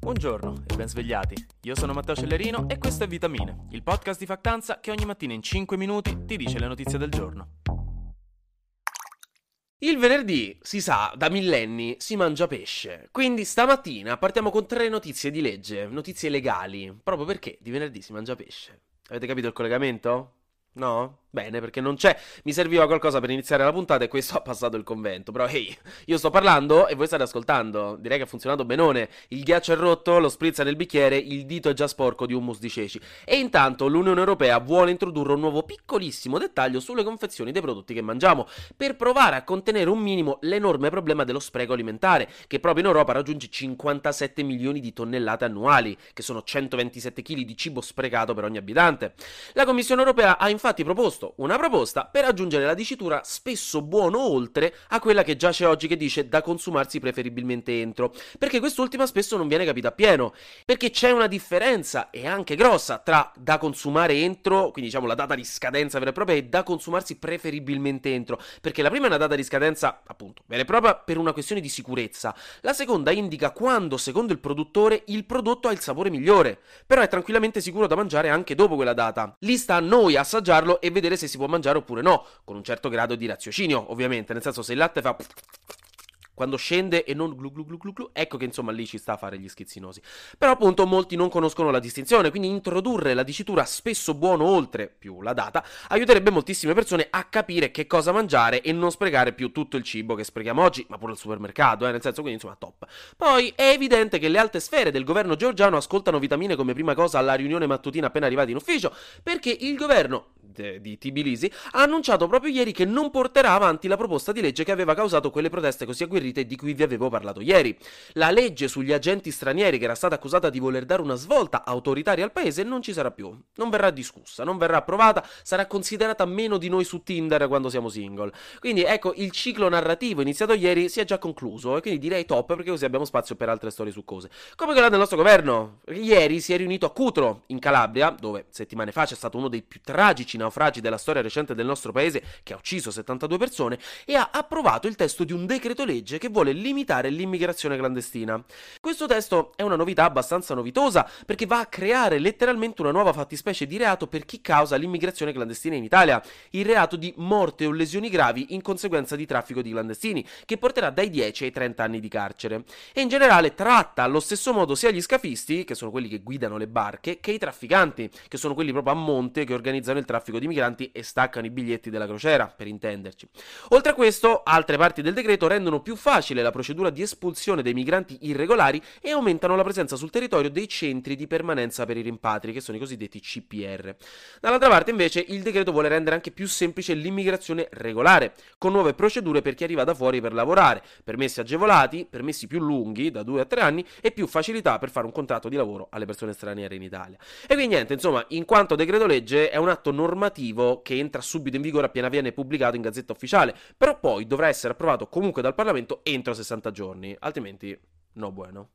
Buongiorno e ben svegliati. Io sono Matteo Cellerino e questo è Vitamine, il podcast di Factanza che ogni mattina in 5 minuti ti dice le notizie del giorno. Il venerdì, si sa, da millenni si mangia pesce. Quindi stamattina partiamo con tre notizie di legge, notizie legali, proprio perché di venerdì si mangia pesce. Avete capito il collegamento? No? Bene, perché non c'è. Mi serviva qualcosa per iniziare la puntata e questo ha passato il convento. Però, ehi, io sto parlando e voi state ascoltando. Direi che ha funzionato benone. Il ghiaccio è rotto, lo spritz è nel bicchiere, il dito è già sporco di hummus di ceci. E intanto l'Unione Europea vuole introdurre un nuovo piccolissimo dettaglio sulle confezioni dei prodotti che mangiamo, per provare a contenere un minimo l'enorme problema dello spreco alimentare, che proprio in Europa raggiunge 57 milioni di tonnellate annuali, che sono 127 kg di cibo sprecato per ogni abitante. La Commissione Europea ha infatti proposto proposto una proposta per aggiungere la dicitura spesso buono oltre a quella che già c'è oggi che dice da consumarsi preferibilmente entro, perché quest'ultima spesso non viene capita appieno, perché c'è una differenza e anche grossa tra da consumare entro, quindi diciamo la data di scadenza vera e propria, e da consumarsi preferibilmente entro, perché la prima è una data di scadenza appunto vera e propria per una questione di sicurezza, la seconda indica quando secondo il produttore il prodotto ha il sapore migliore, però è tranquillamente sicuro da mangiare anche dopo quella data. Lì sta a noi assaggiarlo e vedere se si può mangiare oppure no, con un certo grado di raziocinio, ovviamente, nel senso se il latte fa quando scende e non glu glu glu glu glu, ecco che insomma lì ci sta a fare gli schizzinosi. Però appunto molti non conoscono la distinzione, quindi introdurre la dicitura spesso buono oltre più la data aiuterebbe moltissime persone a capire che cosa mangiare e non sprecare più tutto il cibo che sprechiamo oggi, ma pure al supermercato, eh, nel senso quindi insomma top. Poi è evidente che le alte sfere del governo georgiano ascoltano vitamine come prima cosa alla riunione mattutina appena arrivati in ufficio, perché il governo di Tbilisi, ha annunciato proprio ieri che non porterà avanti la proposta di legge che aveva causato quelle proteste così agguerrite di cui vi avevo parlato ieri. La legge sugli agenti stranieri che era stata accusata di voler dare una svolta autoritaria al paese non ci sarà più, non verrà discussa, non verrà approvata, sarà considerata meno di noi su Tinder quando siamo single. Quindi ecco, il ciclo narrativo iniziato ieri si è già concluso e quindi direi top perché così abbiamo spazio per altre storie su cose. Come quella del nostro governo. Ieri si è riunito a Cutro, in Calabria, dove settimane fa c'è stato uno dei più tragici naufragi della storia recente del nostro paese, che ha ucciso 72 persone, e ha approvato il testo di un decreto legge che vuole limitare l'immigrazione clandestina. Questo testo è una novità abbastanza novitosa, perché va a creare letteralmente una nuova fattispecie di reato per chi causa l'immigrazione clandestina in Italia, il reato di morte o lesioni gravi in conseguenza di traffico di clandestini, che porterà dai 10 ai 30 anni di carcere. E in generale tratta allo stesso modo sia gli scafisti, che sono quelli che guidano le barche, che i trafficanti, che sono quelli proprio a monte che organizzano il traffico di migranti e staccano i biglietti della crociera, per intenderci. Oltre a questo, altre parti del decreto rendono più facile la procedura di espulsione dei migranti irregolari e aumentano la presenza sul territorio dei centri di permanenza per i rimpatri, che sono i cosiddetti CPR. Dall'altra parte, invece, il decreto vuole rendere anche più semplice l'immigrazione regolare, con nuove procedure per chi arriva da fuori per lavorare, permessi agevolati, permessi più lunghi, da 2 a 3 anni, e più facilità per fare un contratto di lavoro alle persone straniere in Italia. E quindi niente, insomma, in quanto decreto legge è un atto normativo normativo che entra subito in vigore appena viene pubblicato in Gazzetta Ufficiale, però poi dovrà essere approvato comunque dal Parlamento entro 60 giorni, altrimenti no bueno.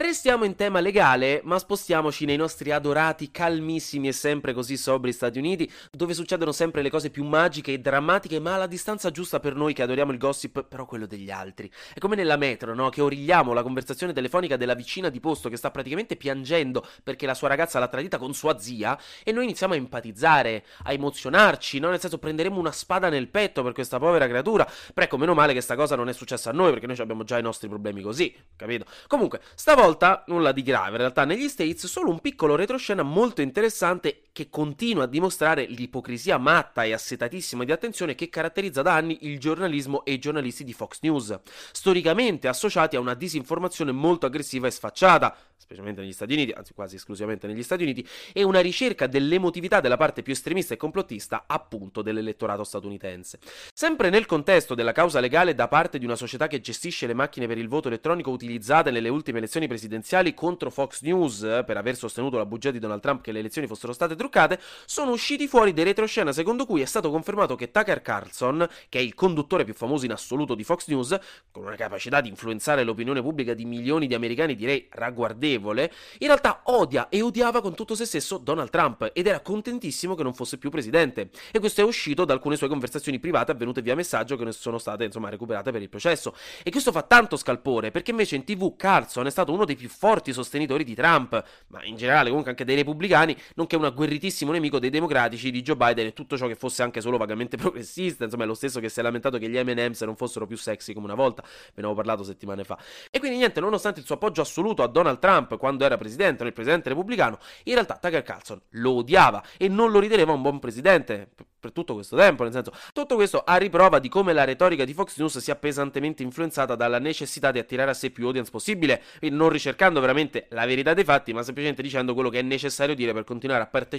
Restiamo in tema legale, ma spostiamoci nei nostri adorati, calmissimi e sempre così sobri Stati Uniti, dove succedono sempre le cose più magiche e drammatiche, ma alla distanza giusta per noi che adoriamo il gossip, però quello degli altri. È come nella metro, no? Che origliamo la conversazione telefonica della vicina di posto che sta praticamente piangendo perché la sua ragazza l'ha tradita con sua zia, e noi iniziamo a empatizzare, a emozionarci, no? Nel senso prenderemo una spada nel petto per questa povera creatura. Però ecco, meno male che sta cosa non è successa a noi, perché noi abbiamo già i nostri problemi così, capito? Comunque, stavolta volta nulla di grave, in realtà negli States solo un piccolo retroscena molto interessante che continua a dimostrare l'ipocrisia matta e assetatissima di attenzione che caratterizza da anni il giornalismo e i giornalisti di Fox News, storicamente associati a una disinformazione molto aggressiva e sfacciata, specialmente negli Stati Uniti, anzi quasi esclusivamente negli Stati Uniti, e una ricerca dell'emotività della parte più estremista e complottista appunto dell'elettorato statunitense. Sempre nel contesto della causa legale da parte di una società che gestisce le macchine per il voto elettronico utilizzate nelle ultime elezioni presidenziali contro Fox News per aver sostenuto la bugia di Donald Trump che le elezioni fossero state truccate, truccate, sono usciti fuori dei retroscena secondo cui è stato confermato che Tucker Carlson, che è il conduttore più famoso in assoluto di Fox News, con una capacità di influenzare l'opinione pubblica di milioni di americani direi ragguardevole, in realtà odia e odiava con tutto se stesso Donald Trump ed era contentissimo che non fosse più presidente. E questo è uscito da alcune sue conversazioni private avvenute via messaggio che ne sono state insomma recuperate per il processo. E questo fa tanto scalpore perché invece in tv Carlson è stato uno dei più forti sostenitori di Trump, ma in generale comunque anche dei repubblicani, nonché un agguerritissimo nemico dei democratici, di Joe Biden e tutto ciò che fosse anche solo vagamente progressista, insomma è lo stesso che si è lamentato che gli M&M's non fossero più sexy come una volta, ve ne avevo parlato settimane fa. E quindi niente, nonostante il suo appoggio assoluto a Donald Trump quando era presidente, nel presidente repubblicano, in realtà Tucker Carlson lo odiava e non lo riteneva un buon presidente per tutto questo tempo, nel senso, tutto questo a riprova di come la retorica di Fox News sia pesantemente influenzata dalla necessità di attirare a sé più audience possibile, quindi non ricercando veramente la verità dei fatti, ma semplicemente dicendo quello che è necessario dire per continuare a partecipare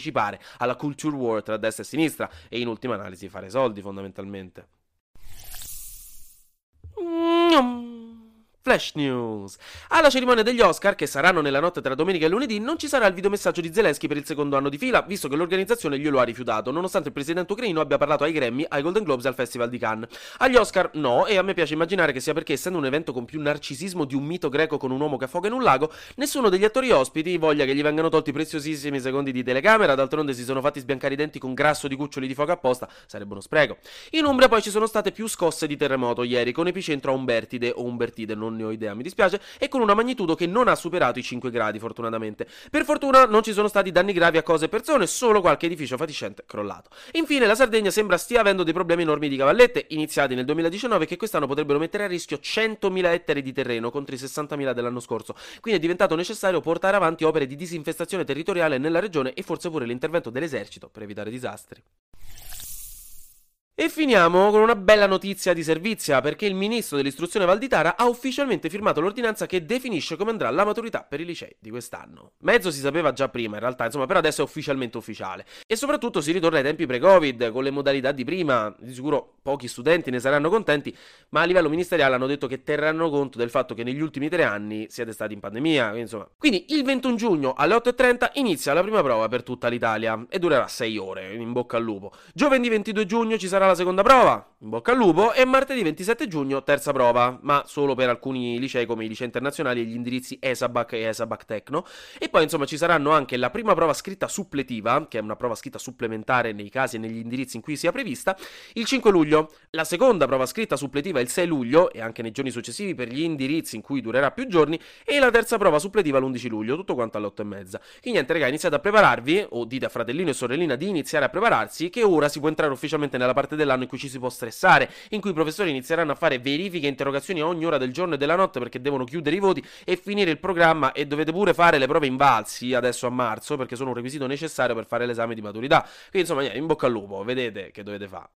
alla culture war tra destra e sinistra e in ultima analisi fare soldi fondamentalmente. Mm-hmm. Flash News. Alla cerimonia degli Oscar, che saranno nella notte tra domenica e lunedì, non ci sarà il videomessaggio di Zelensky per il secondo anno di fila, visto che l'organizzazione glielo ha rifiutato, nonostante il presidente ucraino abbia parlato ai Grammy, ai Golden Globes e al Festival di Cannes. Agli Oscar no, e a me piace immaginare che sia perché, essendo un evento con più narcisismo di un mito greco con un uomo che affoga in un lago, nessuno degli attori ospiti voglia che gli vengano tolti preziosissimi secondi di telecamera, d'altronde si sono fatti sbiancare i denti con grasso di cuccioli di fuoco apposta, sarebbe uno spreco. In Umbria poi ci sono state più scosse di terremoto ieri, con epicentro a Umbertide o Umbertide, non ne ho idea, mi dispiace piace, e con una magnitudo che non ha superato i 5 gradi, fortunatamente. Per fortuna non ci sono stati danni gravi a cose e persone, solo qualche edificio fatiscente crollato. Infine, la Sardegna sembra stia avendo dei problemi enormi di cavallette, iniziati nel 2019, che quest'anno potrebbero mettere a rischio 100.000 ettari di terreno contro i 60.000 dell'anno scorso. Quindi è diventato necessario portare avanti opere di disinfestazione territoriale nella regione e forse pure l'intervento dell'esercito per evitare disastri. E finiamo con una bella notizia di servizia, perché il ministro dell'istruzione Valditara ha ufficialmente firmato l'ordinanza che definisce come andrà la maturità per i licei di quest'anno. Mezzo si sapeva già prima, in realtà, insomma, però adesso è ufficialmente ufficiale. E soprattutto si ritorna ai tempi pre-Covid, con le modalità di prima. Di sicuro pochi studenti ne saranno contenti, ma a livello ministeriale hanno detto che terranno conto del fatto che negli ultimi tre anni siete stati in pandemia, insomma. Quindi il 21 giugno alle 8.30 inizia la prima prova per tutta l'Italia e durerà 6 ore, in bocca al lupo. Giovedì 22 giugno ci sarà la seconda prova, in bocca al lupo, e martedì 27 giugno terza prova, ma solo per alcuni licei come i licei internazionali e gli indirizzi ESABAC e ESABAC Tecno. E poi insomma ci saranno anche la prima prova scritta suppletiva, che è una prova scritta supplementare nei casi e negli indirizzi in cui sia prevista, il 5 luglio. La seconda prova scritta suppletiva il 6 luglio e anche nei giorni successivi per gli indirizzi in cui durerà più giorni, e la terza prova suppletiva l'11 luglio, tutto quanto alle 8 e mezza. Quindi niente raga, iniziate a prepararvi, o dite a fratellino e sorellina di iniziare a prepararsi, che ora si può entrare ufficialmente nella parte dell'anno in cui ci si può stressare, in cui i professori inizieranno a fare verifiche e interrogazioni ogni ora del giorno e della notte perché devono chiudere i voti e finire il programma e dovete pure fare le prove invalsi adesso a marzo perché sono un requisito necessario per fare l'esame di maturità. Quindi insomma, in bocca al lupo, vedete che dovete fare.